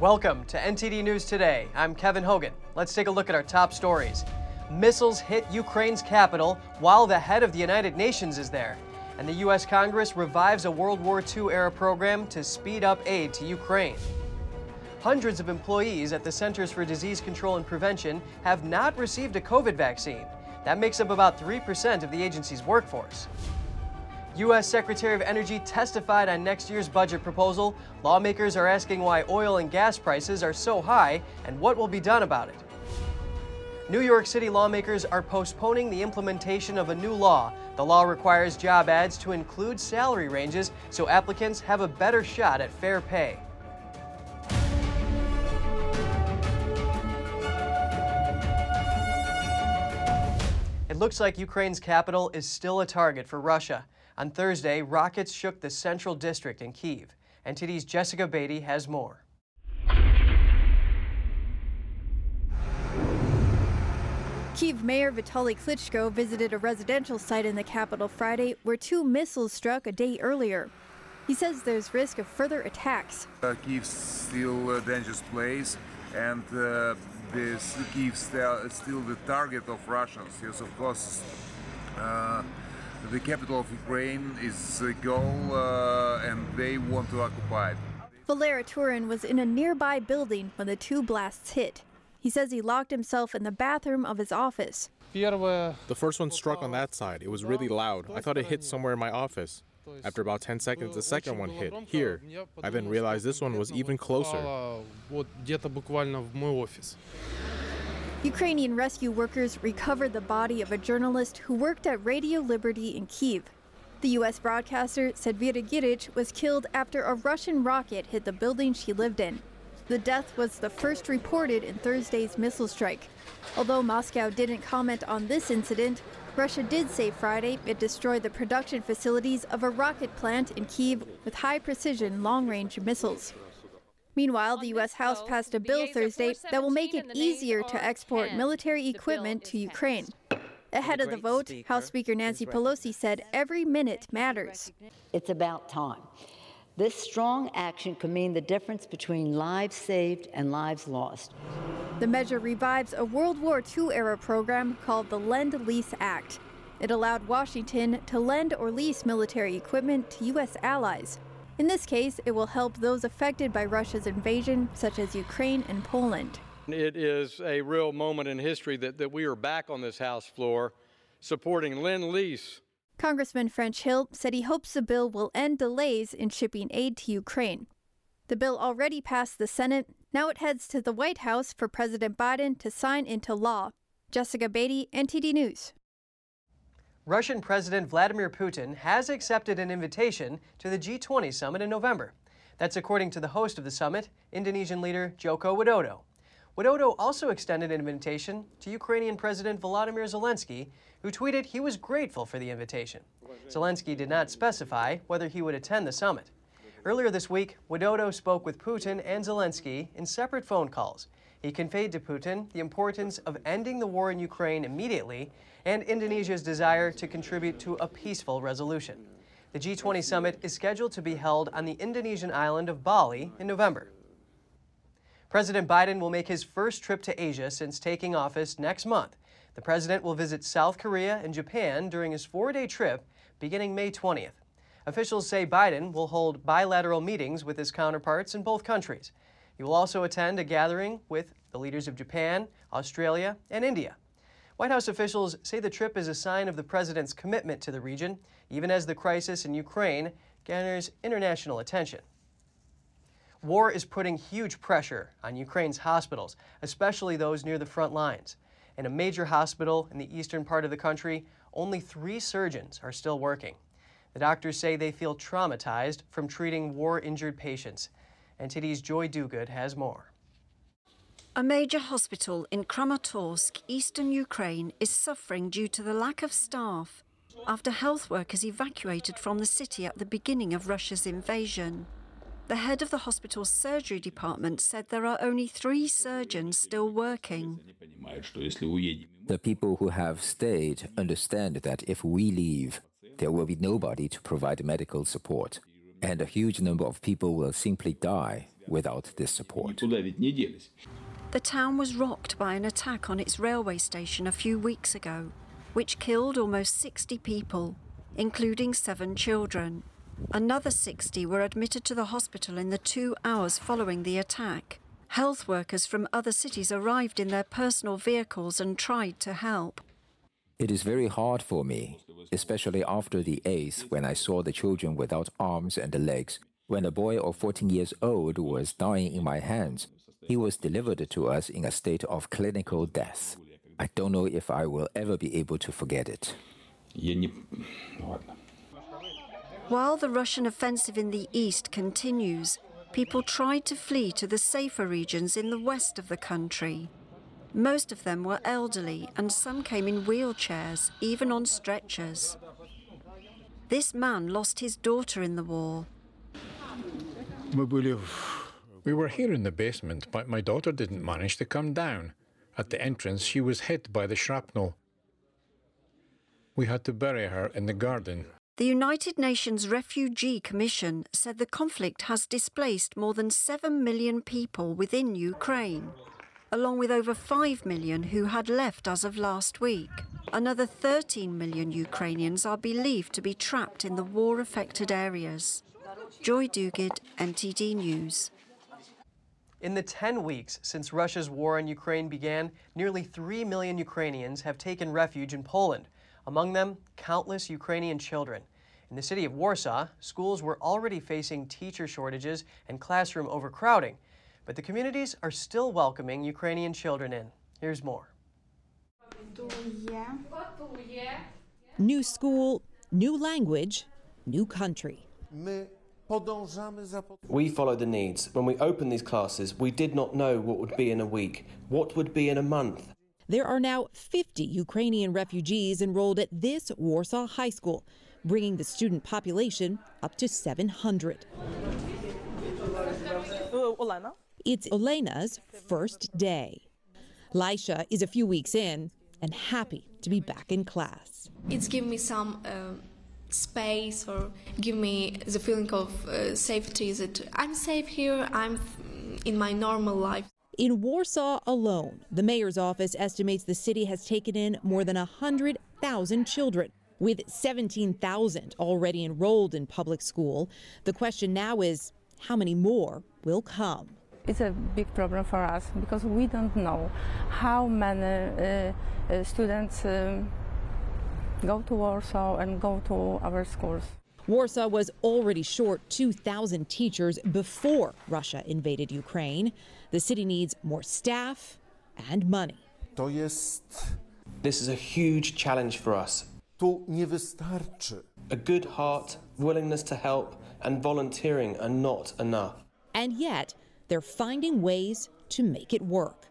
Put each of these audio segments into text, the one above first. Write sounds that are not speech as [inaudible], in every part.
Welcome to NTD News Today. I'm Kevin Hogan. Let's take a look at our top stories. Missiles hit Ukraine's capital while the head of the United Nations is there. And the U.S. Congress revives a World War II era program to speed up aid to Ukraine. Hundreds of employees at the Centers for Disease Control and Prevention have not received a COVID vaccine. That makes up about 3% of the agency's workforce. U.S. Secretary of Energy testified on next year's budget proposal. Lawmakers are asking why oil and gas prices are so high and what will be done about it. New York City lawmakers are postponing the implementation of a new law. The law requires job ads to include salary ranges so applicants have a better shot at fair pay. It looks like Ukraine's capital is still a target for Russia. On Thursday, rockets shook the central district in Kiev. NTD's Jessica Beatty has more. Kiev Mayor Vitaly Klitschko visited a residential site in the capital Friday where two missiles struck a day earlier. He says there's risk of further attacks. Uh, Kiev's still a dangerous place, and uh, this Kiev's still, still the target of Russians. Yes, of course. Uh, the capital of Ukraine is a goal, uh, and they want to occupy it. Valera Turin was in a nearby building when the two blasts hit. He says he locked himself in the bathroom of his office. The first one struck on that side. It was really loud. I thought it hit somewhere in my office. After about 10 seconds, the second one hit here. I then realized this one was even closer. Ukrainian rescue workers recovered the body of a journalist who worked at Radio Liberty in Kiev. The U.S. broadcaster said Vera Giric was killed after a Russian rocket hit the building she lived in. The death was the first reported in Thursday's missile strike. Although Moscow didn't comment on this incident, Russia did say Friday it destroyed the production facilities of a rocket plant in Kiev with high precision long range missiles. Meanwhile, the U.S. House passed a bill Thursday that will make it easier to export military equipment to Ukraine. Ahead of the vote, House Speaker Nancy Pelosi said every minute matters. It's about time. This strong action could mean the difference between lives saved and lives lost. The measure revives a World War II era program called the Lend Lease Act. It allowed Washington to lend or lease military equipment to U.S. allies. In this case, it will help those affected by Russia's invasion, such as Ukraine and Poland. It is a real moment in history that, that we are back on this House floor supporting Lend Lease Congressman French Hill said he hopes the bill will end delays in shipping aid to Ukraine. The bill already passed the Senate. Now it heads to the White House for President Biden to sign into law. Jessica Beatty, NTD News. Russian President Vladimir Putin has accepted an invitation to the G20 summit in November. That's according to the host of the summit, Indonesian leader Joko Widodo. Widodo also extended an invitation to Ukrainian President Volodymyr Zelensky, who tweeted he was grateful for the invitation. Zelensky did not specify whether he would attend the summit. Earlier this week, Widodo spoke with Putin and Zelensky in separate phone calls. He conveyed to Putin the importance of ending the war in Ukraine immediately and Indonesia's desire to contribute to a peaceful resolution. The G20 summit is scheduled to be held on the Indonesian island of Bali in November. President Biden will make his first trip to Asia since taking office next month. The president will visit South Korea and Japan during his four day trip beginning May 20th. Officials say Biden will hold bilateral meetings with his counterparts in both countries. He will also attend a gathering with the leaders of Japan, Australia, and India. White House officials say the trip is a sign of the president's commitment to the region, even as the crisis in Ukraine garners international attention. War is putting huge pressure on Ukraine's hospitals, especially those near the front lines. In a major hospital in the eastern part of the country, only three surgeons are still working. The doctors say they feel traumatized from treating war injured patients. NTD's Joy Duguid has more. A major hospital in Kramatorsk, eastern Ukraine, is suffering due to the lack of staff after health workers evacuated from the city at the beginning of Russia's invasion. The head of the hospital's surgery department said there are only three surgeons still working. The people who have stayed understand that if we leave, there will be nobody to provide medical support, and a huge number of people will simply die without this support. The town was rocked by an attack on its railway station a few weeks ago, which killed almost 60 people, including seven children. Another 60 were admitted to the hospital in the two hours following the attack. Health workers from other cities arrived in their personal vehicles and tried to help. It is very hard for me, especially after the 8th when I saw the children without arms and legs. When a boy of 14 years old was dying in my hands, he was delivered to us in a state of clinical death. I don't know if I will ever be able to forget it. While the Russian offensive in the east continues, people tried to flee to the safer regions in the west of the country. Most of them were elderly, and some came in wheelchairs, even on stretchers. This man lost his daughter in the war. We were here in the basement, but my daughter didn't manage to come down. At the entrance, she was hit by the shrapnel. We had to bury her in the garden. The United Nations Refugee Commission said the conflict has displaced more than 7 million people within Ukraine, along with over 5 million who had left as of last week. Another 13 million Ukrainians are believed to be trapped in the war affected areas. Joy Dugid, NTD News. In the 10 weeks since Russia's war in Ukraine began, nearly 3 million Ukrainians have taken refuge in Poland, among them, countless Ukrainian children. In the city of Warsaw, schools were already facing teacher shortages and classroom overcrowding, but the communities are still welcoming Ukrainian children in. Here's more. New school, new language, new country. We follow the needs. When we opened these classes, we did not know what would be in a week, what would be in a month. There are now 50 Ukrainian refugees enrolled at this Warsaw high school, bringing the student population up to 700. Uh, It's Elena's first day. Laisha is a few weeks in and happy to be back in class. It's given me some uh, space or give me the feeling of uh, safety that I'm safe here, I'm in my normal life. In Warsaw alone, the mayor's office estimates the city has taken in more than 100,000 children. With 17,000 already enrolled in public school, the question now is how many more will come? It's a big problem for us because we don't know how many uh, uh, students um, go to Warsaw and go to our schools. Warsaw was already short 2,000 teachers before Russia invaded Ukraine. The city needs more staff and money. This is a huge challenge for us. A good heart, willingness to help, and volunteering are not enough. And yet, they're finding ways to make it work.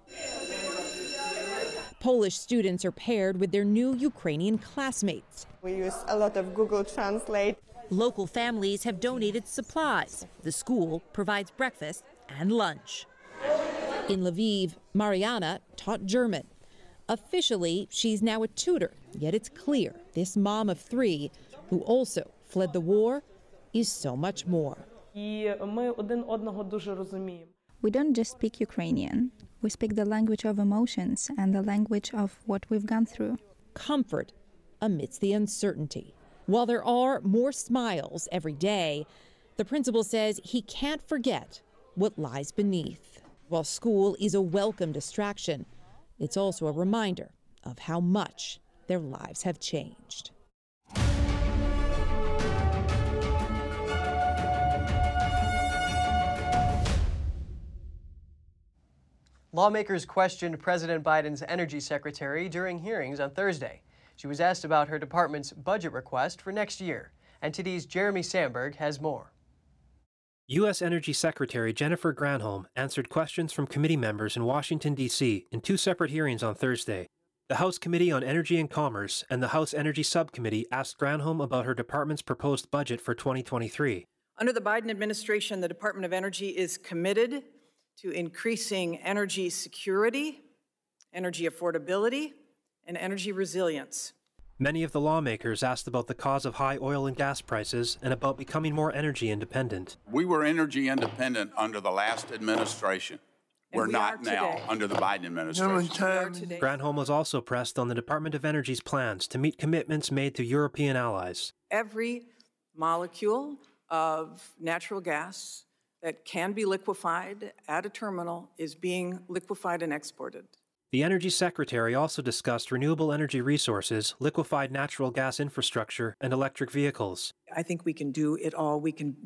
Polish students are paired with their new Ukrainian classmates. We use a lot of Google Translate. Local families have donated supplies. The school provides breakfast and lunch. In Lviv, Mariana taught German. Officially, she's now a tutor, yet it's clear this mom of three, who also fled the war, is so much more. І ми один одного дуже розуміємо. We don't just speak Ukrainian. We speak the language of emotions and the language of what we've gone through. Comfort amidst the uncertainty. While there are more smiles every day, the principal says he can't forget what lies beneath. While school is a welcome distraction, it's also a reminder of how much their lives have changed. Lawmakers questioned President Biden's energy secretary during hearings on Thursday. She was asked about her department's budget request for next year. NTD's Jeremy Sandberg has more. U.S. Energy Secretary Jennifer Granholm answered questions from committee members in Washington, D.C. in two separate hearings on Thursday. The House Committee on Energy and Commerce and the House Energy Subcommittee asked Granholm about her department's proposed budget for 2023. Under the Biden administration, the Department of Energy is committed to increasing energy security, energy affordability, and energy resilience. Many of the lawmakers asked about the cause of high oil and gas prices and about becoming more energy independent. We were energy independent under the last administration. And We're we not now today. under the Biden administration. Granholm was also pressed on the Department of Energy's plans to meet commitments made to European allies. Every molecule of natural gas that can be liquefied at a terminal is being liquefied and exported. The Energy Secretary also discussed renewable energy resources, liquefied natural gas infrastructure, and electric vehicles. I think we can do it all. We can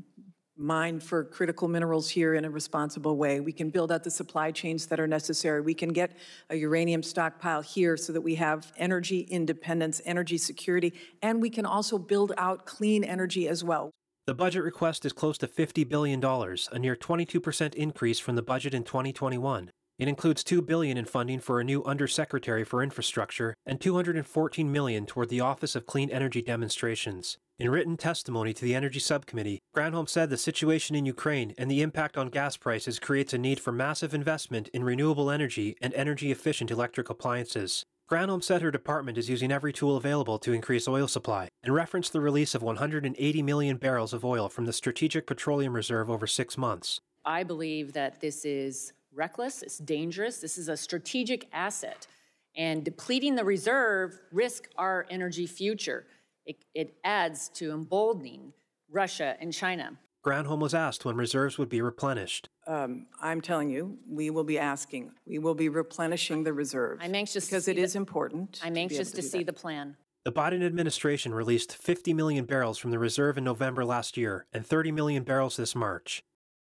mine for critical minerals here in a responsible way. We can build out the supply chains that are necessary. We can get a uranium stockpile here so that we have energy independence, energy security, and we can also build out clean energy as well. The budget request is close to $50 billion, a near 22% increase from the budget in 2021. It includes 2 billion in funding for a new Undersecretary for Infrastructure and 214 million toward the Office of Clean Energy Demonstrations. In written testimony to the Energy Subcommittee, Granholm said the situation in Ukraine and the impact on gas prices creates a need for massive investment in renewable energy and energy efficient electric appliances. Granholm said her department is using every tool available to increase oil supply and referenced the release of 180 million barrels of oil from the Strategic Petroleum Reserve over six months. I believe that this is reckless, it's dangerous, this is a strategic asset. And depleting the reserve risk our energy future. It, it adds to emboldening Russia and China. Granholm was asked when reserves would be replenished. Um, I'm telling you, we will be asking, we will be replenishing the reserves. I'm anxious because to it see is important. I'm anxious able to do see that. the plan. The Biden administration released 50 million barrels from the reserve in November last year and 30 million barrels this March.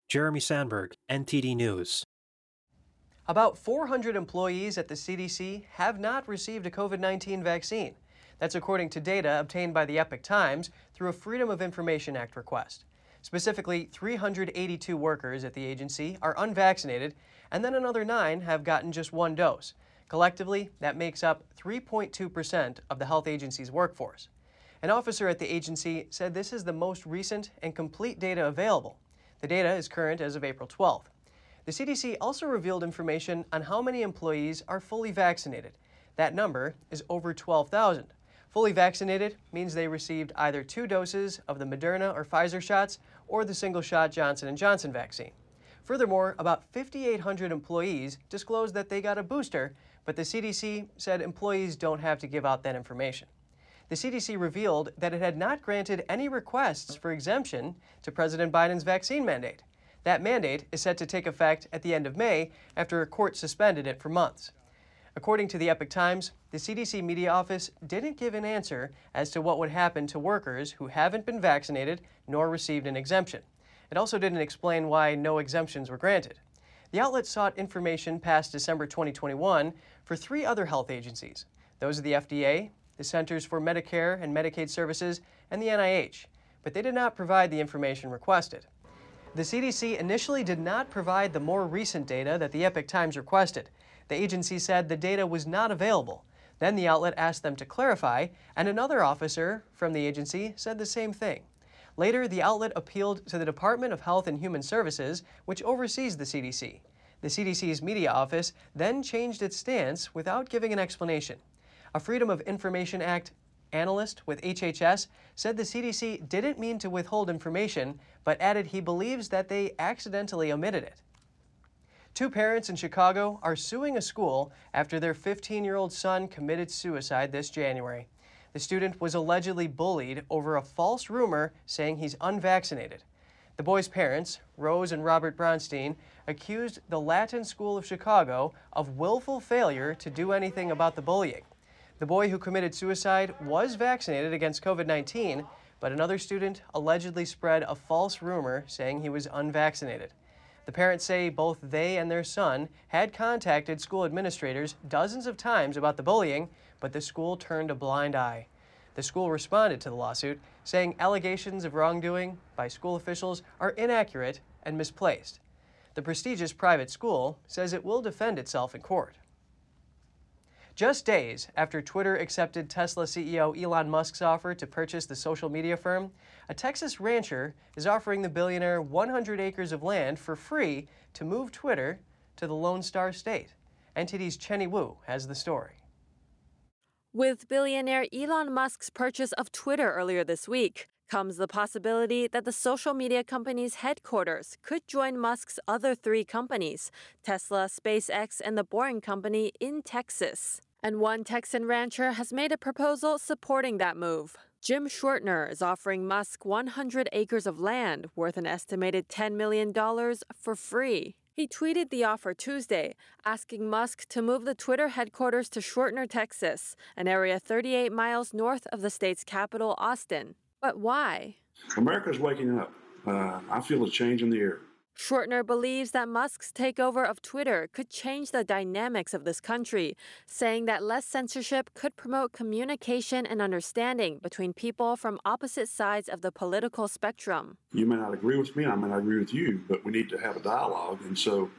Jeremy Sandberg, NTD News. About 400 employees at the CDC have not received a COVID 19 vaccine. That's according to data obtained by the Epoch Times through a Freedom of Information Act request. Specifically, 382 workers at the agency are unvaccinated, and then another nine have gotten just one dose. Collectively, that makes up 3.2% of the health agency's workforce. An officer at the agency said this is the most recent and complete data available. The data is current as of April 12th. The CDC also revealed information on how many employees are fully vaccinated. That number is over 12,000. Fully vaccinated means they received either two doses of the Moderna or Pfizer shots or the single-shot Johnson & Johnson vaccine. Furthermore, about 5,800 employees disclosed that they got a booster, but the CDC said employees don't have to give out that information. The CDC revealed that it had not granted any requests for exemption to President Biden's vaccine mandate. That mandate is set to take effect at the end of May after a court suspended it for months. According to the Epoch Times, the CDC media office didn't give an answer as to what would happen to workers who haven't been vaccinated nor received an exemption. It also didn't explain why no exemptions were granted. The outlet sought information past December 2021 for three other health agencies. Those are the FDA, the Centers for Medicare and Medicaid Services, and the NIH, but they did not provide the information requested. The CDC initially did not provide the more recent data that the Epoch Times requested. The agency said the data was not available. Then the outlet asked them to clarify, and another officer from the agency said the same thing. Later, the outlet appealed to the Department of Health and Human Services, which oversees the CDC. The CDC's media office then changed its stance without giving an explanation. A Freedom of Information Act analyst with HHS said the CDC didn't mean to withhold information, but added he believes that they accidentally omitted it. Two parents in Chicago are suing a school after their 15 year old son committed suicide this January. The student was allegedly bullied over a false rumor saying he's unvaccinated. The boy's parents, Rose and Robert Bronstein, accused the Latin School of Chicago of willful failure to do anything about the bullying. The boy who committed suicide was vaccinated against COVID 19, but another student allegedly spread a false rumor saying he was unvaccinated. The parents say both they and their son had contacted school administrators dozens of times about the bullying, but the school turned a blind eye. The school responded to the lawsuit, saying allegations of wrongdoing by school officials are inaccurate and misplaced. The prestigious private school says it will defend itself in court. Just days after Twitter accepted Tesla CEO Elon Musk's offer to purchase the social media firm, a Texas rancher is offering the billionaire 100 acres of land for free to move Twitter to the Lone Star State. NTD's Chenny Wu has the story. With billionaire Elon Musk's purchase of Twitter earlier this week, comes the possibility that the social media company's headquarters could join Musk's other three companies, Tesla, SpaceX, and the Boring Company, in Texas. And one Texan rancher has made a proposal supporting that move. Jim Schwertner is offering Musk 100 acres of land worth an estimated $10 million for free. He tweeted the offer Tuesday, asking Musk to move the Twitter headquarters to Shortner, Texas, an area 38 miles north of the state's capital, Austin. But why? America's waking up. Uh, I feel a change in the air. Schwertner believes that Musk's takeover of Twitter could change the dynamics of this country, saying that less censorship could promote communication and understanding between people from opposite sides of the political spectrum. You may not agree with me, I may not agree with you, but we need to have a dialogue. And so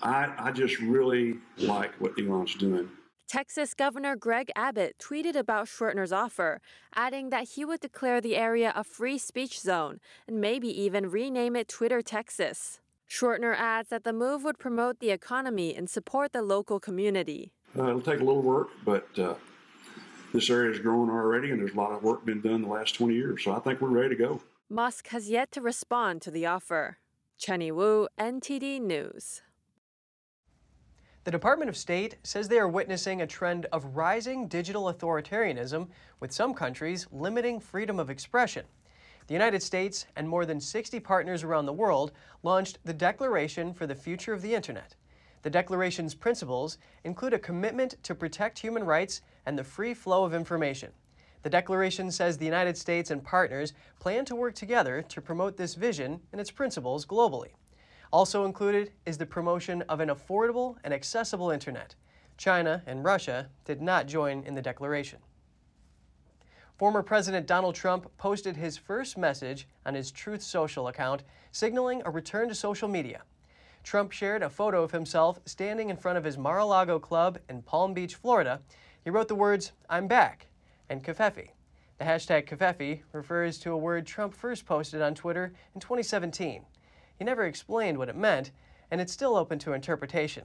I, I just really like what Elon's doing. Texas Governor Greg Abbott tweeted about Schwertner's offer, adding that he would declare the area a free speech zone and maybe even rename it Twitter Texas. Schwertner adds that the move would promote the economy and support the local community. Uh, it'll take a little work, but uh, this area is growing already, and there's a lot of work been done the last 20 years, so I think we're ready to go. Musk has yet to respond to the offer. Chenny Wu, NTD News. The Department of State says they are witnessing a trend of rising digital authoritarianism, with some countries limiting freedom of expression. The United States and more than 60 partners around the world launched the Declaration for the Future of the Internet. The Declaration's principles include a commitment to protect human rights and the free flow of information. The Declaration says the United States and partners plan to work together to promote this vision and its principles globally. Also included is the promotion of an affordable and accessible internet. China and Russia did not join in the declaration. Former President Donald Trump posted his first message on his Truth Social account, signaling a return to social media. Trump shared a photo of himself standing in front of his Mar a Lago club in Palm Beach, Florida. He wrote the words, I'm back, and Covfefe. The hashtag Covfefe refers to a word Trump first posted on Twitter in 2017. He never explained what it meant, and it's still open to interpretation.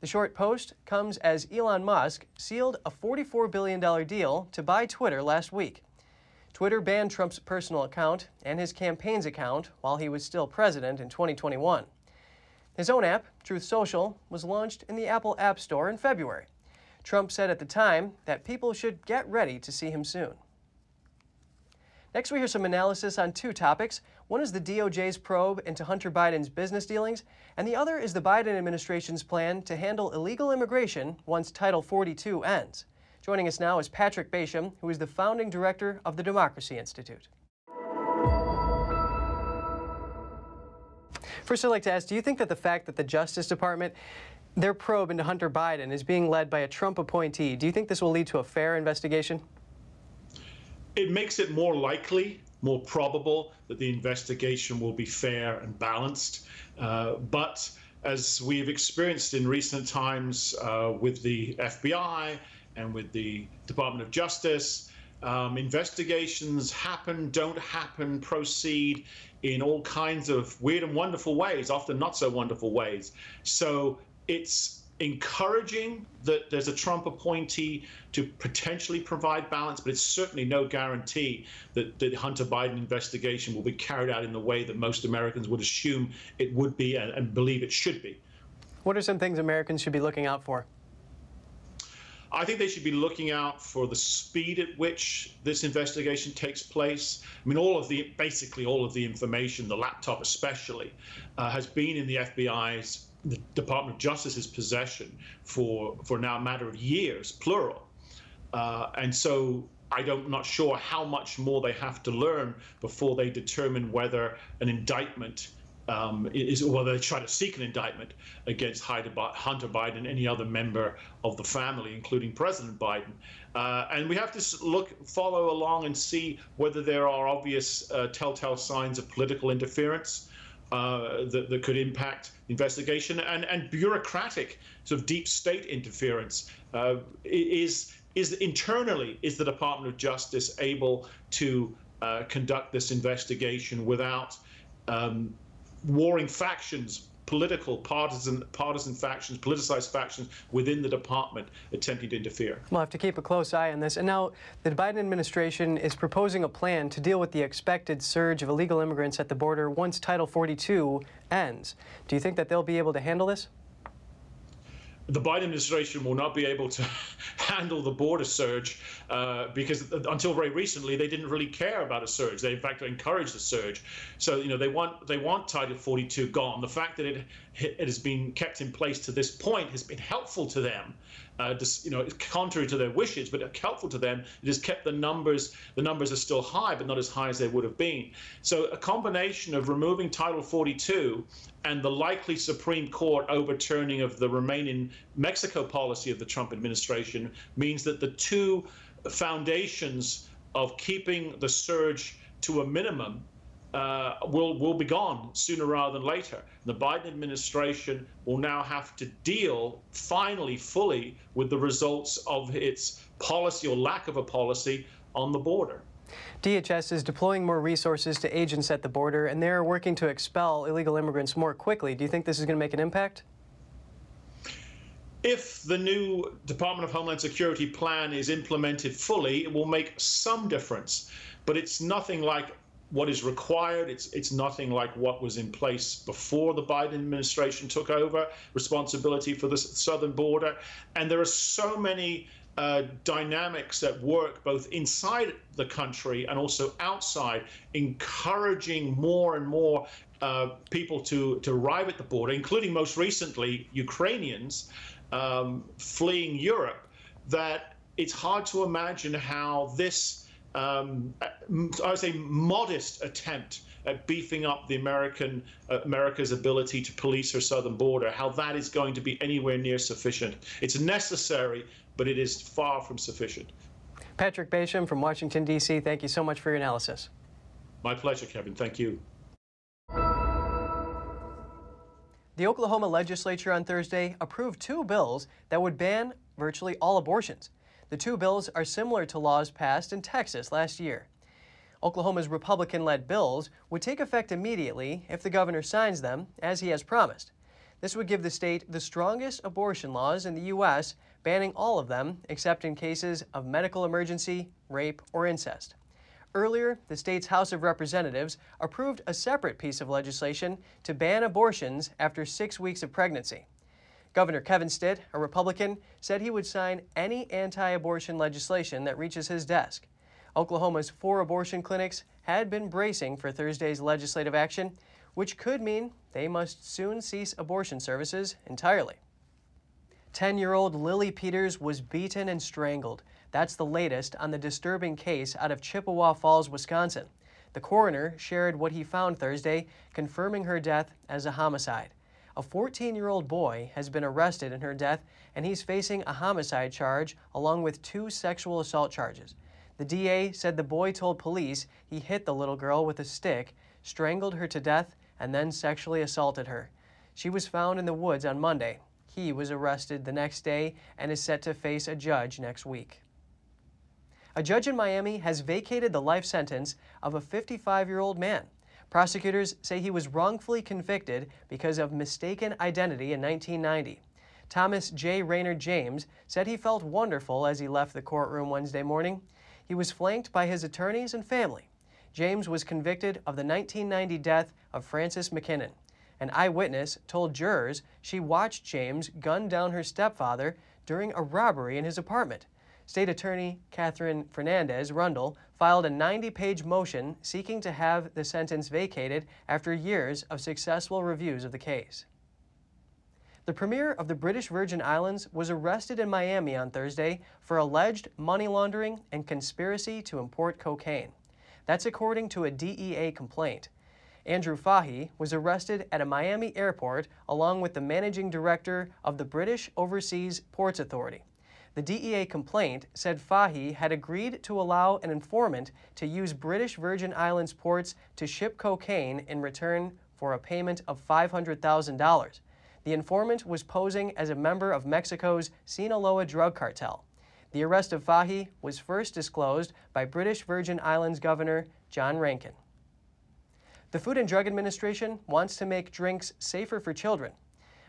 The short post comes as Elon Musk sealed a $44 billion deal to buy Twitter last week. Twitter banned Trump's personal account and his campaign's account while he was still president in 2021. His own app, Truth Social, was launched in the Apple App Store in February. Trump said at the time that people should get ready to see him soon. Next, we hear some analysis on two topics. One is the DOJ's probe into Hunter Biden's business dealings, and the other is the Biden administration's plan to handle illegal immigration once Title 42 ends. Joining us now is Patrick Basham, who is the founding director of the Democracy Institute. First, I'd like to ask do you think that the fact that the Justice Department their probe into Hunter Biden is being led by a Trump appointee. Do you think this will lead to a fair investigation? it makes it more likely, more probable that the investigation will be fair and balanced. Uh, but as we've experienced in recent times uh, with the FBI and with the Department of Justice, um, investigations happen, don't happen, proceed in all kinds of weird and wonderful ways, often not so wonderful ways. So it's encouraging that there's a Trump appointee to potentially provide balance, but it's certainly no guarantee that the Hunter Biden investigation will be carried out in the way that most Americans would assume it would be and, and believe it should be. What are some things Americans should be looking out for? I think they should be looking out for the speed at which this investigation takes place. I mean, all of the basically all of the information, the laptop especially, uh, has been in the FBI's the Department of Justice's possession for for now a matter of years, plural. Uh, and so I don't, am not sure how much more they have to learn before they determine whether an indictment um, is, or whether they try to seek an indictment against Hunter Biden and any other member of the family, including President Biden. Uh, and we have to look, follow along, and see whether there are obvious uh, telltale signs of political interference uh, that, that could impact investigation and, and bureaucratic sort of deep state interference. Uh, is is internally is the Department of Justice able to uh, conduct this investigation without um, warring factions political, partisan, partisan factions, politicized factions within the department attempting to interfere. We'll have to keep a close eye on this. And now the Biden administration is proposing a plan to deal with the expected surge of illegal immigrants at the border once Title 42 ends. Do you think that they'll be able to handle this? The Biden administration will not be able to [laughs] handle the border surge uh, because until very recently they didn't really care about a surge. They in fact encouraged the surge. So you know they want they want Title 42 gone. The fact that it it has been kept in place to this point has been helpful to them. Uh, you know, contrary to their wishes, but helpful to them. It has kept the numbers. The numbers are still high, but not as high as they would have been. So a combination of removing Title 42 and the likely Supreme Court overturning of the Remain in Mexico policy of the Trump administration means that the two foundations of keeping the surge to a minimum uh, will will be gone sooner rather than later. The Biden administration will now have to deal finally fully with the results of its policy or lack of a policy on the border. DHS is deploying more resources to agents at the border, and they're working to expel illegal immigrants more quickly. Do you think this is going to make an impact? If the new Department of Homeland Security plan is implemented fully, it will make some difference, but it's nothing like what is required. It's it's nothing like what was in place before the Biden administration took over responsibility for the southern border, and there are so many uh, dynamics at work both inside the country and also outside, encouraging more and more uh, people to, to arrive at the border, including most recently Ukrainians um, fleeing Europe, that it's hard to imagine how this, um, I would say, modest attempt at beefing up the American uh, America's ability to police her southern border, how that is going to be anywhere near sufficient. It's necessary, but it is far from sufficient. Patrick Basham from Washington, D.C., thank you so much for your analysis. My pleasure, Kevin. Thank you. The Oklahoma legislature on Thursday approved two bills that would ban virtually all abortions. The two bills are similar to laws passed in Texas last year. Oklahoma's Republican led bills would take effect immediately if the governor signs them, as he has promised. This would give the state the strongest abortion laws in the U.S banning all of them except in cases of medical emergency, rape, or incest. Earlier, the state's House of Representatives approved a separate piece of legislation to ban abortions after six weeks of pregnancy. Governor Kevin Stitt, a Republican, said he would sign any anti abortion legislation that reaches his desk. Oklahoma's four abortion clinics had been bracing for Thursday's legislative action, which could mean they must soon cease abortion services entirely. 10 year old Lily Peters was beaten and strangled. That's the latest on the disturbing case out of Chippewa Falls, Wisconsin. The coroner shared what he found Thursday, confirming her death as a homicide. A 14 year old boy has been arrested in her death, and he's facing a homicide charge along with two sexual assault charges. The DA said the boy told police he hit the little girl with a stick, strangled her to death, and then sexually assaulted her. She was found in the woods on Monday. He was arrested the next day and is set to face a judge next week. A judge in Miami has vacated the life sentence of a 55 year old man. Prosecutors say he was wrongfully convicted because of mistaken identity in 1990. Thomas J. Raynard James said he felt wonderful as he left the courtroom Wednesday morning. He was flanked by his attorneys and family. James was convicted of the 1990 death of Francis McKinnon. An eyewitness told jurors she watched James gun down her stepfather during a robbery in his apartment. State Attorney Katherine Fernandez Rundle filed a 90 page motion seeking to have the sentence vacated after years of successful reviews of the case. The Premier of the British Virgin Islands was arrested in Miami on Thursday for alleged money laundering and conspiracy to import cocaine. That's according to a DEA complaint. Andrew Fahie was arrested at a Miami airport along with the managing director of the British Overseas Ports Authority. The DEA complaint said Fahie had agreed to allow an informant to use British Virgin Islands ports to ship cocaine in return for a payment of $500,000. The informant was posing as a member of Mexico's Sinaloa drug cartel. The arrest of Fahie was first disclosed by British Virgin Islands Governor John Rankin. The Food and Drug Administration wants to make drinks safer for children.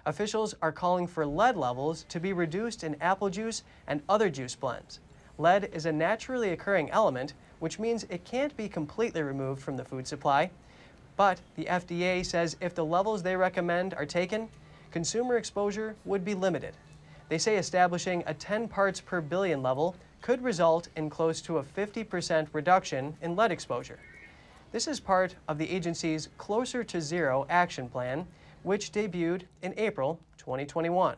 Officials are calling for lead levels to be reduced in apple juice and other juice blends. Lead is a naturally occurring element, which means it can't be completely removed from the food supply. But the FDA says if the levels they recommend are taken, consumer exposure would be limited. They say establishing a 10 parts per billion level could result in close to a 50% reduction in lead exposure. This is part of the agency's Closer to Zero action plan, which debuted in April 2021.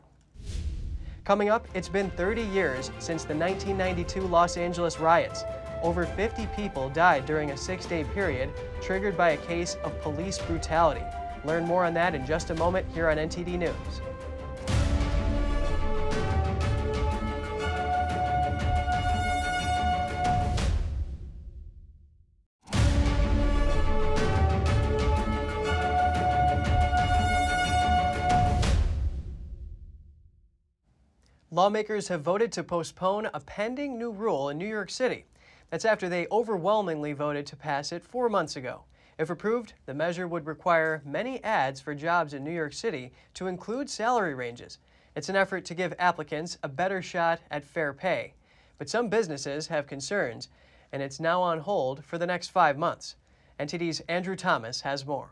Coming up, it's been 30 years since the 1992 Los Angeles riots. Over 50 people died during a six day period triggered by a case of police brutality. Learn more on that in just a moment here on NTD News. Lawmakers have voted to postpone a pending new rule in New York City. That's after they overwhelmingly voted to pass it four months ago. If approved, the measure would require many ads for jobs in New York City to include salary ranges. It's an effort to give applicants a better shot at fair pay. But some businesses have concerns, and it's now on hold for the next five months. NTD's Andrew Thomas has more.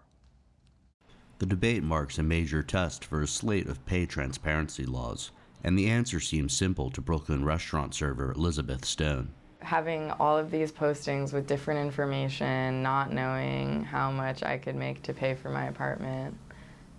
The debate marks a major test for a slate of pay transparency laws and the answer seems simple to Brooklyn restaurant server Elizabeth Stone. Having all of these postings with different information, not knowing how much I could make to pay for my apartment,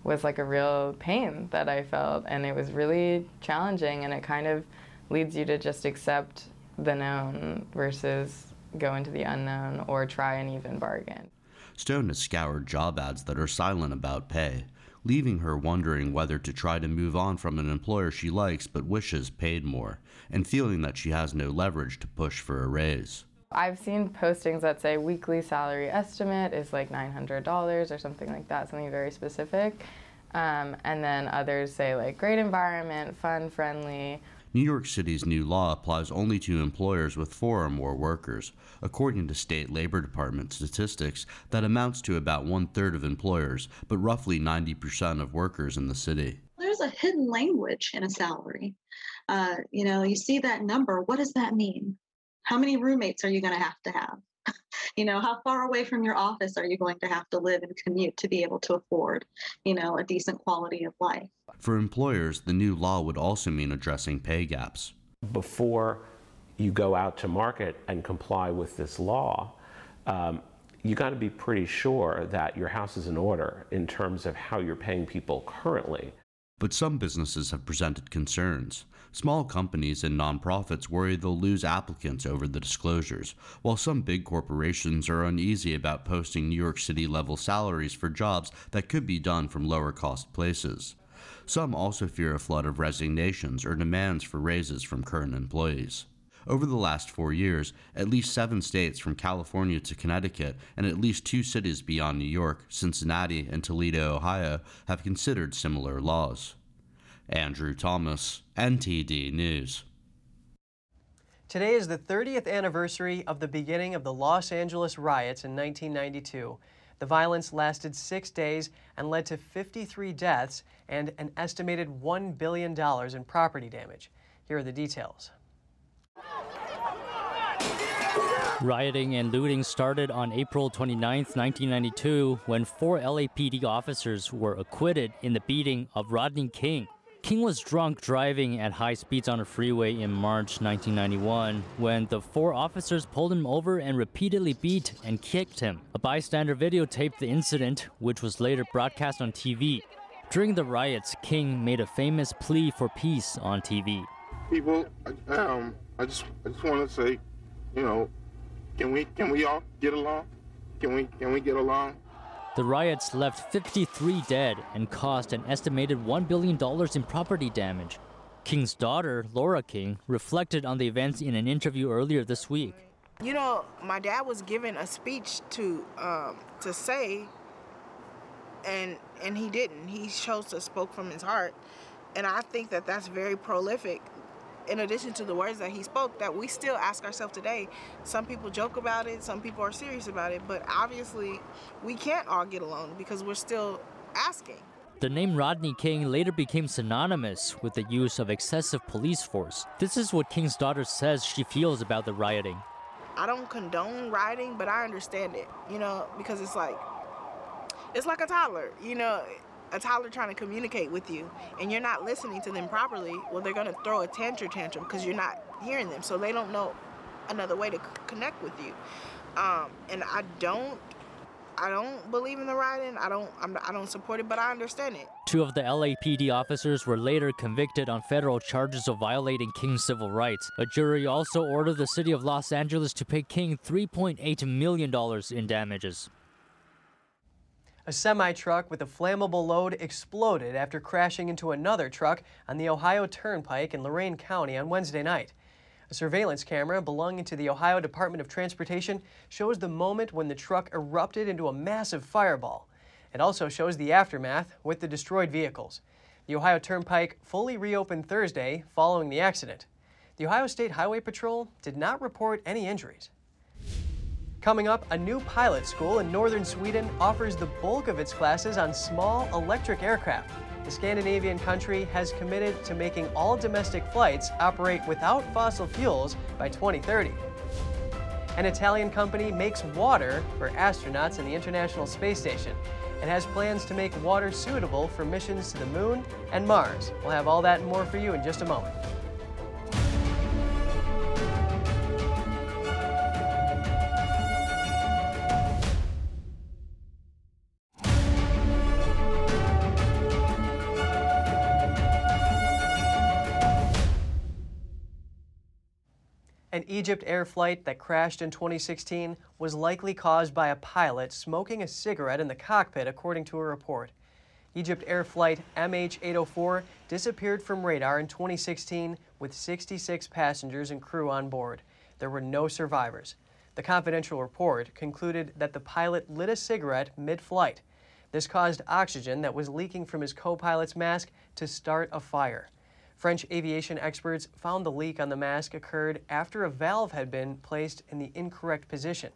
was like a real pain that I felt. And it was really challenging, and it kind of leads you to just accept the known versus go into the unknown or try an even bargain. Stone has scoured job ads that are silent about pay, leaving her wondering whether to try to move on from an employer she likes but wishes paid more, and feeling that she has no leverage to push for a raise. I've seen postings that say weekly salary estimate is like $900 or something like that, something very specific. Um, and then others say like great environment, fun, friendly, New York City's new law applies only to employers with four or more workers. According to state labor department statistics, that amounts to about one third of employers, but roughly 90% of workers in the city. There's a hidden language in a salary. Uh, you know, you see that number. What does that mean? How many roommates are you going to have to have? [laughs] you know how far away from your office are you going to have to live and commute to be able to afford you know a decent quality of life? For employers the new law would also mean addressing pay gaps. Before you go out to market and comply with this law um, you got to be pretty sure that your house is in order in terms of how you're paying people currently. But some businesses have presented concerns. Small companies and nonprofits worry they'll lose applicants over the disclosures, while some big corporations are uneasy about posting New York City level salaries for jobs that could be done from lower cost places. Some also fear a flood of resignations or demands for raises from current employees. Over the last four years, at least seven states from California to Connecticut and at least two cities beyond New York, Cincinnati, and Toledo, Ohio, have considered similar laws. Andrew Thomas, NTD News. Today is the 30th anniversary of the beginning of the Los Angeles riots in 1992. The violence lasted six days and led to 53 deaths and an estimated $1 billion in property damage. Here are the details. Rioting and looting started on April 29, 1992, when four LAPD officers were acquitted in the beating of Rodney King. King was drunk driving at high speeds on a freeway in March 1991 when the four officers pulled him over and repeatedly beat and kicked him. A bystander videotaped the incident, which was later broadcast on TV. During the riots, King made a famous plea for peace on TV. People, um, I just, I just want to say, you know, can we can we all get along? Can we can we get along? The riots left 53 dead and caused an estimated $1 billion in property damage. King's daughter, Lora King, reflected on the events in an interview earlier this week. You know, my dad was given a speech to um, to say, and and he didn't. He chose to spoke from his heart, and I think that that's very prolific in addition to the words that he spoke, that we still ask ourselves today. Some people joke about it, some people are serious about it, but obviously we can't all get along because we're still asking. The name Rodney King later became synonymous with the use of excessive police force. This is what King's daughter says she feels about the rioting. I don't condone rioting, but I understand it, you know, because it's like it's like a toddler, you know, a toddler trying to communicate with you and you're not listening to them properly, well, they're going to throw a tantrum tantrum because you're not hearing them. So they don't know another way to c- connect with you. Um, and I don't. I don't believe in the rioting. I don't. I'm, I do not support it, but I understand it. Two of the LAPD officers were later convicted on federal charges of violating King's civil rights. A jury also ordered the city of Los Angeles to pay King $3.8 million in damages. A semi truck with a flammable load exploded after crashing into another truck on the Ohio Turnpike in Lorain County on Wednesday night. A surveillance camera belonging to the Ohio Department of Transportation shows the moment when the truck erupted into a massive fireball. It also shows the aftermath with the destroyed vehicles. The Ohio Turnpike fully reopened Thursday following the accident. The Ohio State Highway Patrol did not report any injuries. Coming up, a new pilot school in northern Sweden offers the bulk of its classes on small electric aircraft. The Scandinavian country has committed to making all domestic flights operate without fossil fuels by 2030. An Italian company makes water for astronauts in the International Space Station. and has plans to make water suitable for missions to the moon and Mars. We'll have all that and more for you in just a moment. An Egypt Air flight that crashed in 2016 was likely caused by a pilot smoking a cigarette in the cockpit, according to a report. Egypt Air Flight MH804 disappeared from radar in 2016 with 66 passengers and crew on board. There were no survivors. The confidential report concluded that the pilot lit a cigarette mid flight. This caused oxygen that was leaking from his co pilot's mask to start a fire. French aviation experts found the leak on the mask occurred after a valve had been placed in the incorrect position.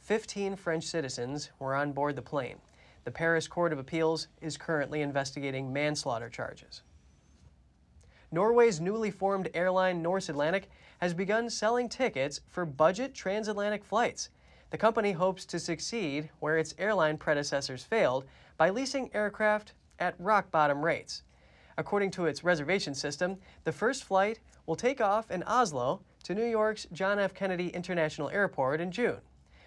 15 French citizens were on board the plane. The Paris Court of Appeals is currently investigating manslaughter charges. Norway's newly formed airline Norse Atlantic has begun selling tickets for budget transatlantic flights. The company hopes to succeed where its airline predecessors failed by leasing aircraft at rock bottom rates. According to its reservation system, the first flight will take off in Oslo to New York's John F. Kennedy International Airport in June.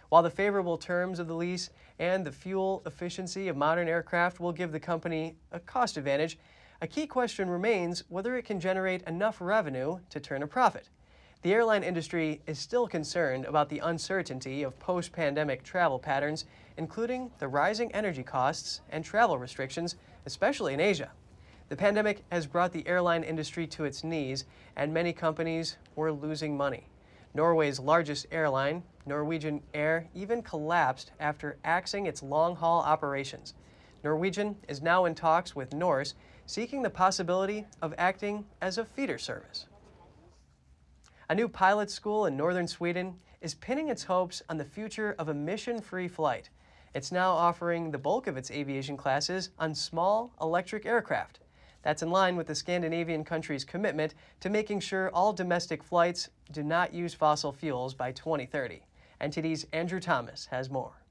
While the favorable terms of the lease and the fuel efficiency of modern aircraft will give the company a cost advantage, a key question remains whether it can generate enough revenue to turn a profit. The airline industry is still concerned about the uncertainty of post pandemic travel patterns, including the rising energy costs and travel restrictions, especially in Asia. The pandemic has brought the airline industry to its knees, and many companies were losing money. Norway's largest airline, Norwegian Air, even collapsed after axing its long haul operations. Norwegian is now in talks with Norse, seeking the possibility of acting as a feeder service. A new pilot school in northern Sweden is pinning its hopes on the future of emission free flight. It's now offering the bulk of its aviation classes on small electric aircraft. That's in line with the Scandinavian country's commitment to making sure all domestic flights do not use fossil fuels by 2030. NTD's Andrew Thomas has more.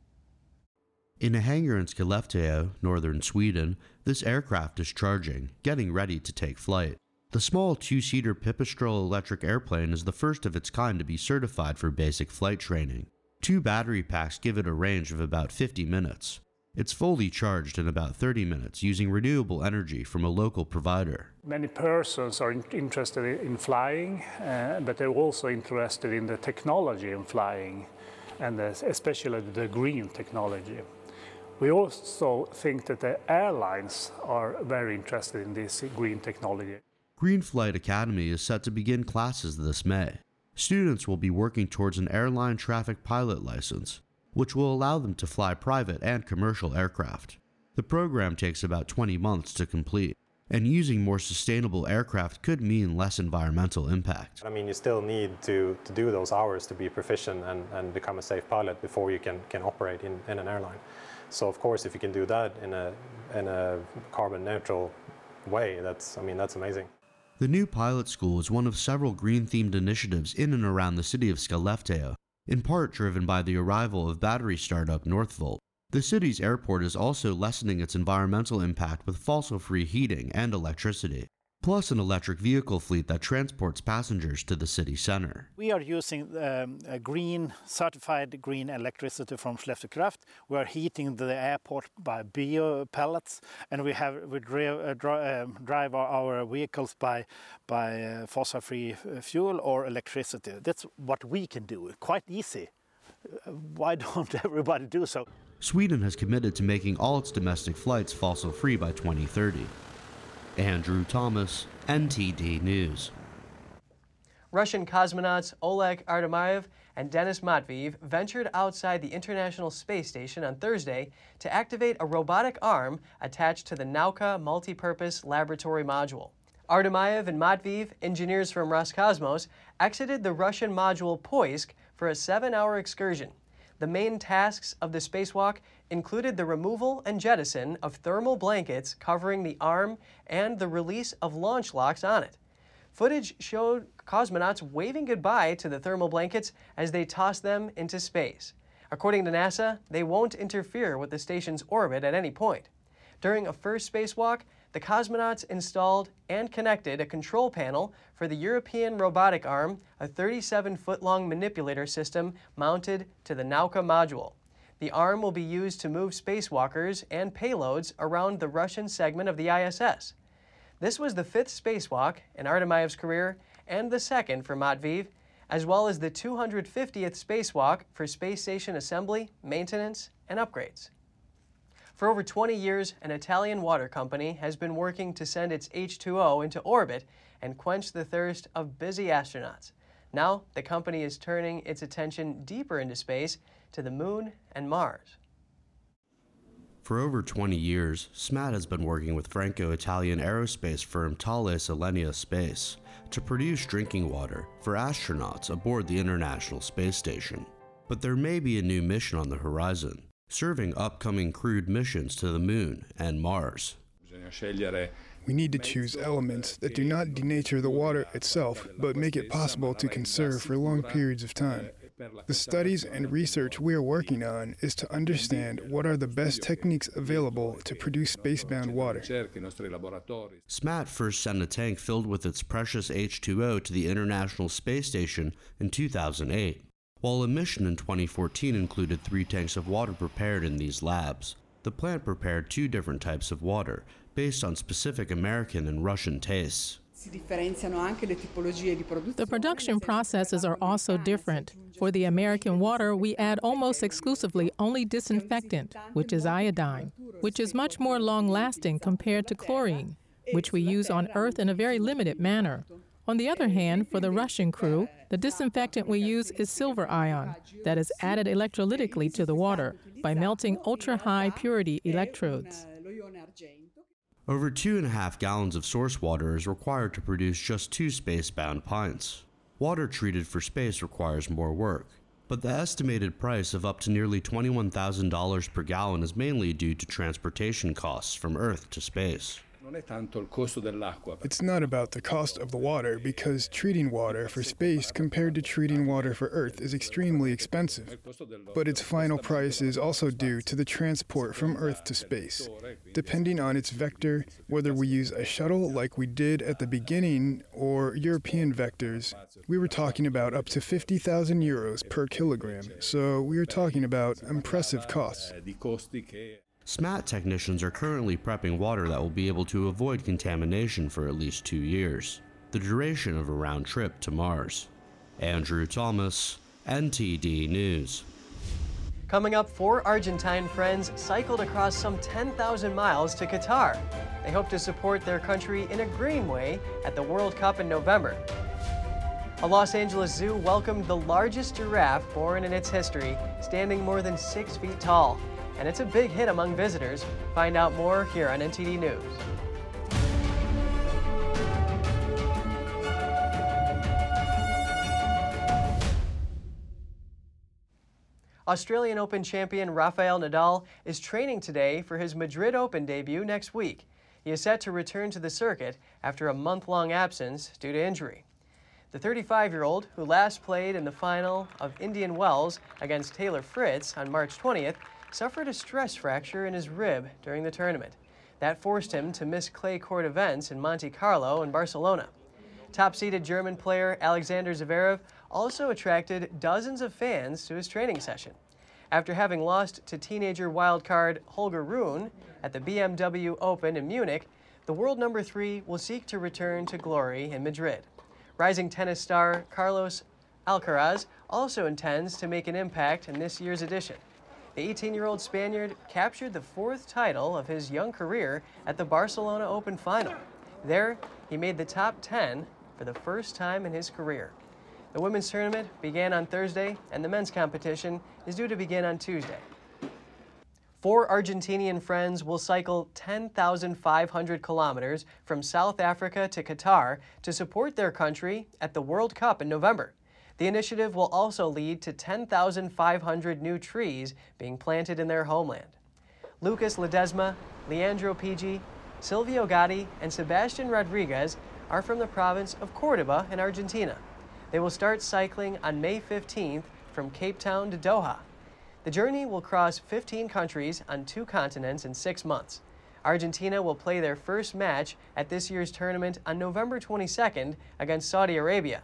In a hangar in Skellefteå, northern Sweden, this aircraft is charging, getting ready to take flight. The small two seater Pipistrel electric airplane is the first of its kind to be certified for basic flight training. Two battery packs give it a range of about 50 minutes. It's fully charged in about 30 minutes using renewable energy from a local provider. Many persons are interested in flying, uh, but they're also interested in the technology in flying, and especially the green technology. We also think that the airlines are very interested in this green technology. Green Flight Academy is set to begin classes this May. Students will be working towards an airline traffic pilot license which will allow them to fly private and commercial aircraft. The program takes about 20 months to complete. and using more sustainable aircraft could mean less environmental impact. I mean, you still need to, to do those hours to be proficient and, and become a safe pilot before you can, can operate in, in an airline. So of course, if you can do that in a, in a carbon neutral way, that's, I mean, that's amazing. The new pilot school is one of several green-themed initiatives in and around the city of Skellefteå, in part driven by the arrival of battery startup Northvolt. The city's airport is also lessening its environmental impact with fossil-free heating and electricity, plus an electric vehicle fleet that transports passengers to the city center. We are using um, green, certified green electricity from Skellefteå Kraft. We are heating the airport by bio pellets, and we have we drive, uh, dri um, drive our, our, vehicles by by uh, fossil-free uh, fuel or electricity. That's what we can do. Quite easy. Uh, why [laughs] don't everybody do so? Sweden has committed to making all its domestic flights fossil free by 2030. Andrew Thomas, NTD News. Russian cosmonauts Oleg Artemyev and Denis Matveev ventured outside the International Space Station on Thursday to activate a robotic arm attached to the Nauka multipurpose laboratory module. Artemyev and Matveev, engineers from Roscosmos, exited the Russian module Poisk for a seven hour excursion. The main tasks of the spacewalk included the removal and jettison of thermal blankets covering the arm and the release of launch locks on it. Footage showed cosmonauts waving goodbye to the thermal blankets as they tossed them into space. According to NASA, they won't interfere with the station's orbit at any point. During a first spacewalk, the cosmonauts installed and connected a control panel for the European robotic arm, a 37 foot long manipulator system mounted to the Nauka module. The arm will be used to move spacewalkers and payloads around the Russian segment of the ISS. This was the fifth spacewalk in Artemyev's career and the second for Matveev, as well as the 250th spacewalk for space station assembly, maintenance, and upgrades. For over 20 years, an Italian water company has been working to send its H2O into orbit and quench the thirst of busy astronauts. Now, the company is turning its attention deeper into space to the moon and Mars. For over 20 years, SMAT has been working with Franco Italian aerospace firm Thales Alenia Space to produce drinking water for astronauts aboard the International Space Station. But there may be a new mission on the horizon serving upcoming crewed missions to the Moon and Mars. We need to choose elements that do not denature the water itself, but make it possible to conserve for long periods of time. The studies and research we are working on is to understand what are the best techniques available to produce spacebound water. SMAT first sent a tank filled with its precious H2O to the International Space Station in 2008 while a mission in 2014 included three tanks of water prepared in these labs. The plant prepared two different types of water, based on specific American and Russian tastes. The production processes are also different. For the American water, we add almost exclusively only disinfectant, which is iodine, which is much more long lasting compared to chlorine, which we use on Earth in a very limited manner. On the other hand, for the Russian crew, the disinfectant we use is silver ion that is added electrolytically to the water by melting ultra high purity electrodes. Over two and a half gallons of source water is required to produce just two spacebound pints. Water treated for space requires more work, but the estimated price of up to nearly $21,000 per gallon is mainly due to transportation costs from Earth to space. It's not about the cost of the water because treating water for space compared to treating water for Earth is extremely expensive. But its final price is also due to the transport from Earth to space. Depending on its vector, whether we use a shuttle like we did at the beginning or European vectors, we were talking about up to 50,000 euros per kilogram. So we are talking about impressive costs. SMAT technicians are currently prepping water that will be able to avoid contamination for at least two years, the duration of a round trip to Mars. Andrew Thomas, NTD News. Coming up, four Argentine friends cycled across some 10,000 miles to Qatar. They hope to support their country in a green way at the World Cup in November. A Los Angeles zoo welcomed the largest giraffe born in its history, standing more than six feet tall and it's a big hit among visitors. Find out more here on NTD News. Australian Open champion Rafael Nadal is training today for his Madrid Open debut next week. He is set to return to the circuit after a month long absence due to injury. The 35 year old, who last played in the final of Indian Wells against Taylor Fritz on March 20th, suffered a stress fracture in his rib during the tournament. That forced him to miss clay court events in Monte Carlo and Barcelona. Top seeded German player Alexander Zverev also attracted dozens of fans to his training session. After having lost to teenager wildcard Holger Rune at the BMW Open in Munich, the world number three will seek to return to glory in Madrid. Rising tennis star Carlos Alcaraz also intends to make an impact in this year's edition. The 18 year old Spaniard captured the fourth title of his young career at the Barcelona Open final. There, he made the top 10 for the first time in his career. The women's tournament began on Thursday, and the men's competition is due to begin on Tuesday. Four Argentinian friends will cycle 10,500 kilometers from South Africa to Qatar to support their country at the World Cup in November. The initiative will also lead to 10,500 new trees being planted in their homeland. Lucas Ledesma, Leandro Pigi, Silvio Gatti, and Sebastian Rodriguez are from the province of Cordoba in Argentina. They will start cycling on May 15th from Cape Town to Doha. The journey will cross 15 countries on two continents in six months. Argentina will play their first match at this year's tournament on November 22nd against Saudi Arabia.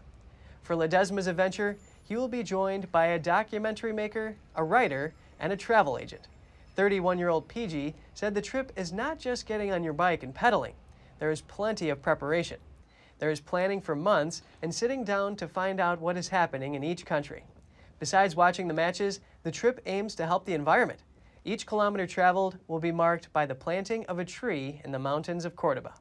For Ledesma's adventure, he will be joined by a documentary maker, a writer, and a travel agent. 31 year old Pigi said the trip is not just getting on your bike and pedaling, there is plenty of preparation. There is planning for months and sitting down to find out what is happening in each country. Besides watching the matches, the trip aims to help the environment. Each kilometer traveled will be marked by the planting of a tree in the mountains of Cordoba.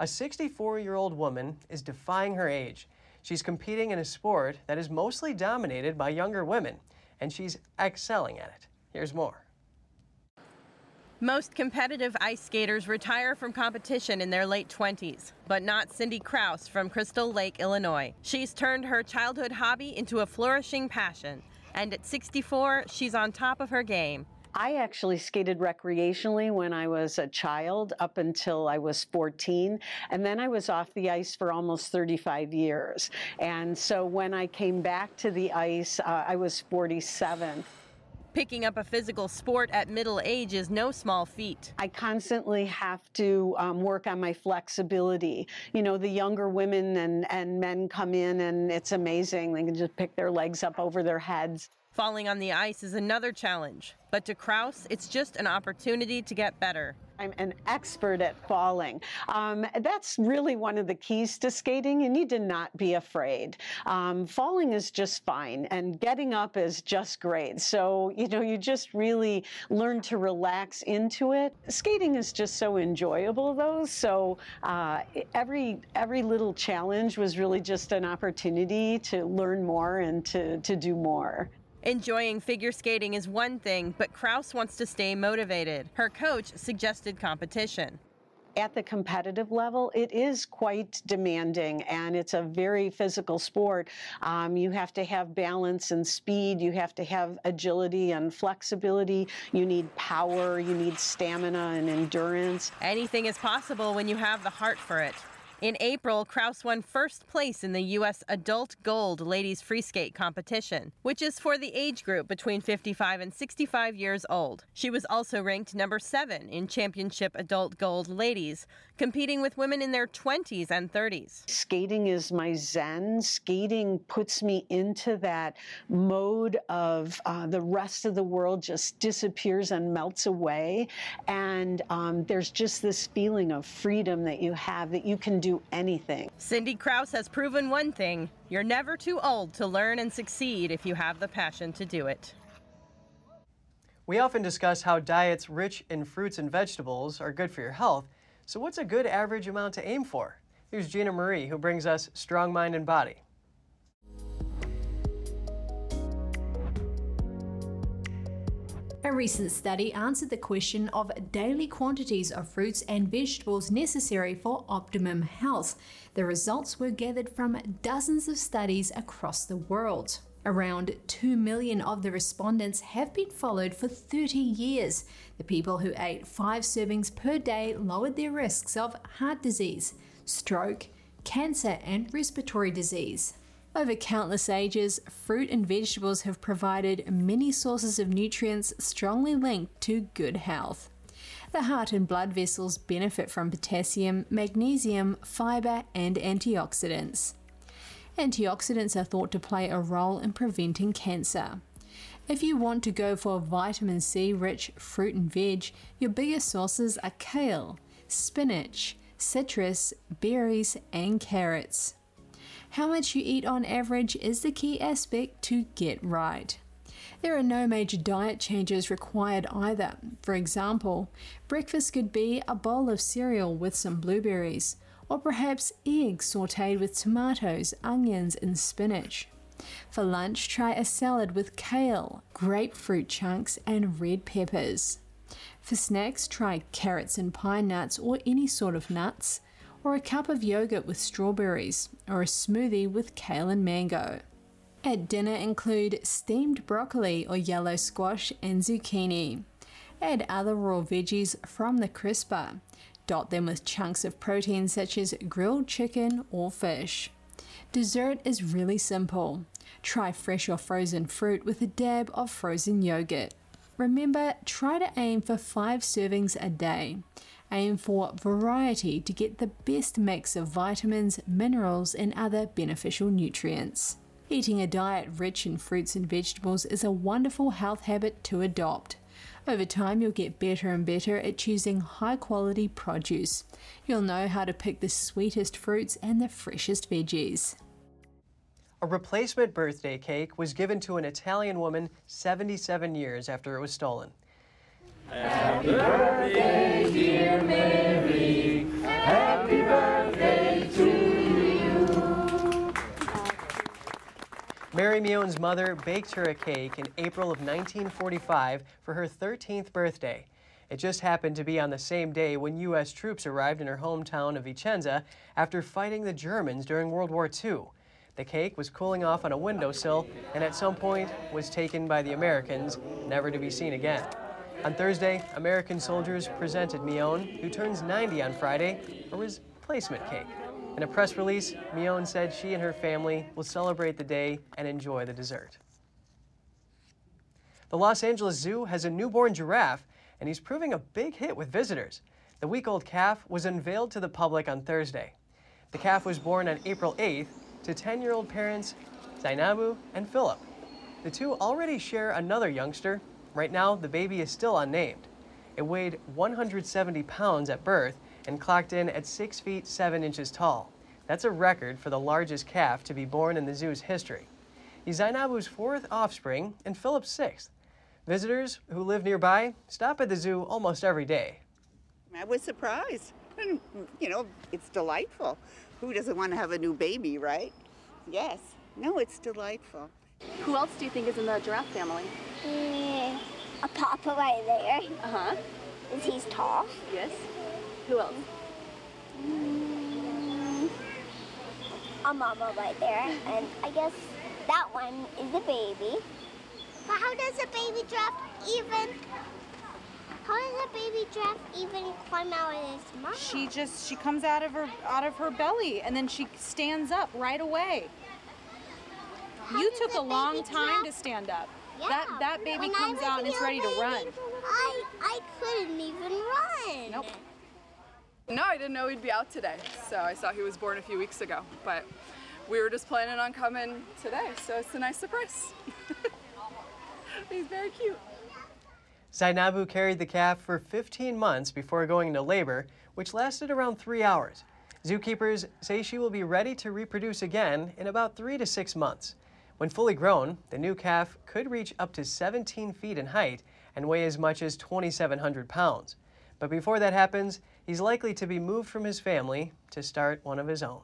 A 64 year old woman is defying her age. She's competing in a sport that is mostly dominated by younger women, and she's excelling at it. Here's more. Most competitive ice skaters retire from competition in their late 20s, but not Cindy Kraus from Crystal Lake, Illinois. She's turned her childhood hobby into a flourishing passion, and at 64, she's on top of her game. I actually skated recreationally when I was a child up until I was 14. And then I was off the ice for almost 35 years. And so when I came back to the ice, uh, I was 47. Picking up a physical sport at middle age is no small feat. I constantly have to um, work on my flexibility. You know, the younger women and, and men come in and it's amazing. They can just pick their legs up over their heads. Falling on the ice is another challenge, but to Kraus, it's just an opportunity to get better. I'm an expert at falling. Um, that's really one of the keys to skating. You need to not be afraid. Um, falling is just fine, and getting up is just great. So, you know, you just really learn to relax into it. Skating is just so enjoyable, though. So, uh, every every little challenge was really just an opportunity to learn more and to, to do more. Enjoying figure skating is one thing, but Kraus wants to stay motivated. Her coach suggested competition at the competitive level, it is quite demanding and it's a very physical sport. Um, you have to have balance and speed, you have to have agility and flexibility, you need power, you need stamina and endurance. Anything is possible when you have the heart for it. In April, Kraus won first place in the U.S. Adult Gold Ladies Free Skate competition, which is for the age group between 55 and 65 years old. She was also ranked number seven in Championship Adult Gold Ladies, competing with women in their 20s and 30s. Skating is my zen. Skating puts me into that mode of uh, the rest of the world just disappears and melts away. And um, there's just this feeling of freedom that you have that you can do anything. Cindy Kraus has proven one thing you're never too old to learn and succeed if you have the passion to do it. We often discuss how diets rich in fruits and vegetables are good for your health, so what's a good average amount to aim for? Here's Gina Marie, who brings us Strong Mind and Body. A recent study answered the question of daily quantities of fruits and vegetables necessary for optimum health. The results were gathered from dozens of studies across the world. Around 2 million of the respondents have been followed for 30 years. The people who ate five servings per day lowered their risks of heart disease, stroke, cancer, and respiratory disease. Over countless ages, fruit and vegetables have provided many sources of nutrients strongly linked to good health. The heart and blood vessels benefit from potassium, magnesium, fiber, and antioxidants. Antioxidants are thought to play a role in preventing cancer. If you want to go for a vitamin C rich fruit and veg, your biggest sources are kale, spinach, citrus, berries, and carrots. How much you eat on average is the key aspect to get right. There are no major diet changes required either. For example, breakfast could be a bowl of cereal with some blueberries, or perhaps eggs sauteed with tomatoes, onions, and spinach. For lunch, try a salad with kale, grapefruit chunks, and red peppers. For snacks, try carrots and pine nuts or any sort of nuts, or a cup of yogurt with strawberries, or a smoothie with kale and mango. At dinner, include steamed broccoli or yellow squash and zucchini. Add other raw veggies from the crisper. Dot them with chunks of protein such as grilled chicken or fish. Dessert is really simple. Try fresh or frozen fruit with a dab of frozen yogurt. Remember, try to aim for five servings a day. Aim for variety to get the best mix of vitamins, minerals, and other beneficial nutrients. Eating a diet rich in fruits and vegetables is a wonderful health habit to adopt. Over time, you'll get better and better at choosing high quality produce. You'll know how to pick the sweetest fruits and the freshest veggies. A replacement birthday cake was given to an Italian woman 77 years after it was stolen. Happy birthday, dear Mary. Happy birthday Mary Mion's mother baked her a cake in April of 1945 for her 13th birthday. It just happened to be on the same day when U.S. troops arrived in her hometown of Vicenza after fighting the Germans during World War II. The cake was cooling off on a windowsill and at some point was taken by the Americans, never to be seen again. On Thursday, American soldiers presented Mion, who turns 90 on Friday, a replacement cake. In a press release, Mion said she and her family will celebrate the day and enjoy the dessert. The Los Angeles Zoo has a newborn giraffe, and he's proving a big hit with visitors. The week old calf was unveiled to the public on Thursday. The calf was born on April 8th to 10 year old parents Zainabu and Philip. The two already share another youngster. Right now, the baby is still unnamed. It weighed 170 pounds at birth and clocked in at 6 feet 7 inches tall. That's a record for the largest calf to be born in the zoo's history. He's Zainabu's fourth offspring and Philip's sixth. Visitors who live nearby stop at the zoo almost every day. I was surprised. [laughs] And, you know, it's delightful. Who doesn't want to have a new baby, right? Yes. No, it's delightful. Who else do you think is in the giraffe family? Mm, a papa right there. Uh huh. Is he's tall? Yes. Who else? Mm, a mama right there, and I guess that one is a baby. But how does a baby giraffe even? How does a baby giraffe even climb out of its mom? She just she comes out of her out of her belly and then she stands up right away. How you took a a long time giraffe- to stand up. Yeah. That that baby When comes out and it's ready to run. I I couldn't even run. Nope. No, I didn't know he'd be out today. So I saw he was born a few weeks ago. But we were just planning on coming today. So it's a nice surprise. [laughs] He's very cute. Zainabu carried the calf for 15 months before going into labor, which lasted around three hours. Zookeepers say she will be ready to reproduce again in about three to six months. When fully grown, the new calf could reach up to 17 feet in height and weigh as much as 2,700 pounds. But before that happens, he's likely to be moved from his family to start one of his own.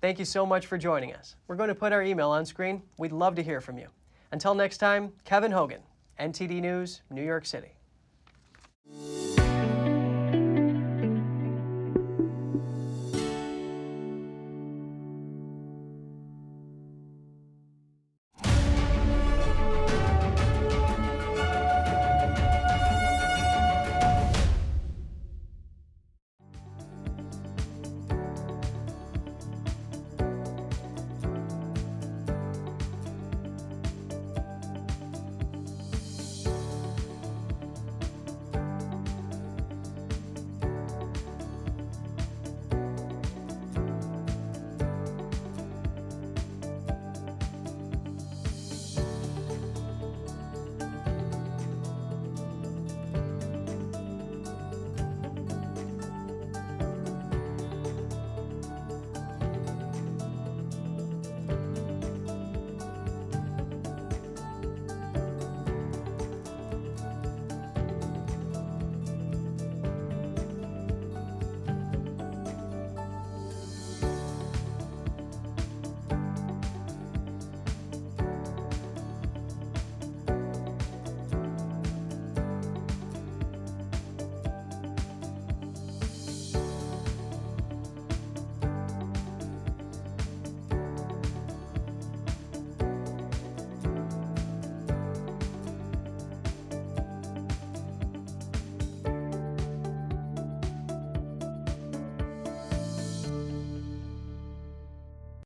Thank you so much for joining us. We're going to put our email on screen. We'd love to hear from you. Until next time, Kevin Hogan, NTD News, New York City.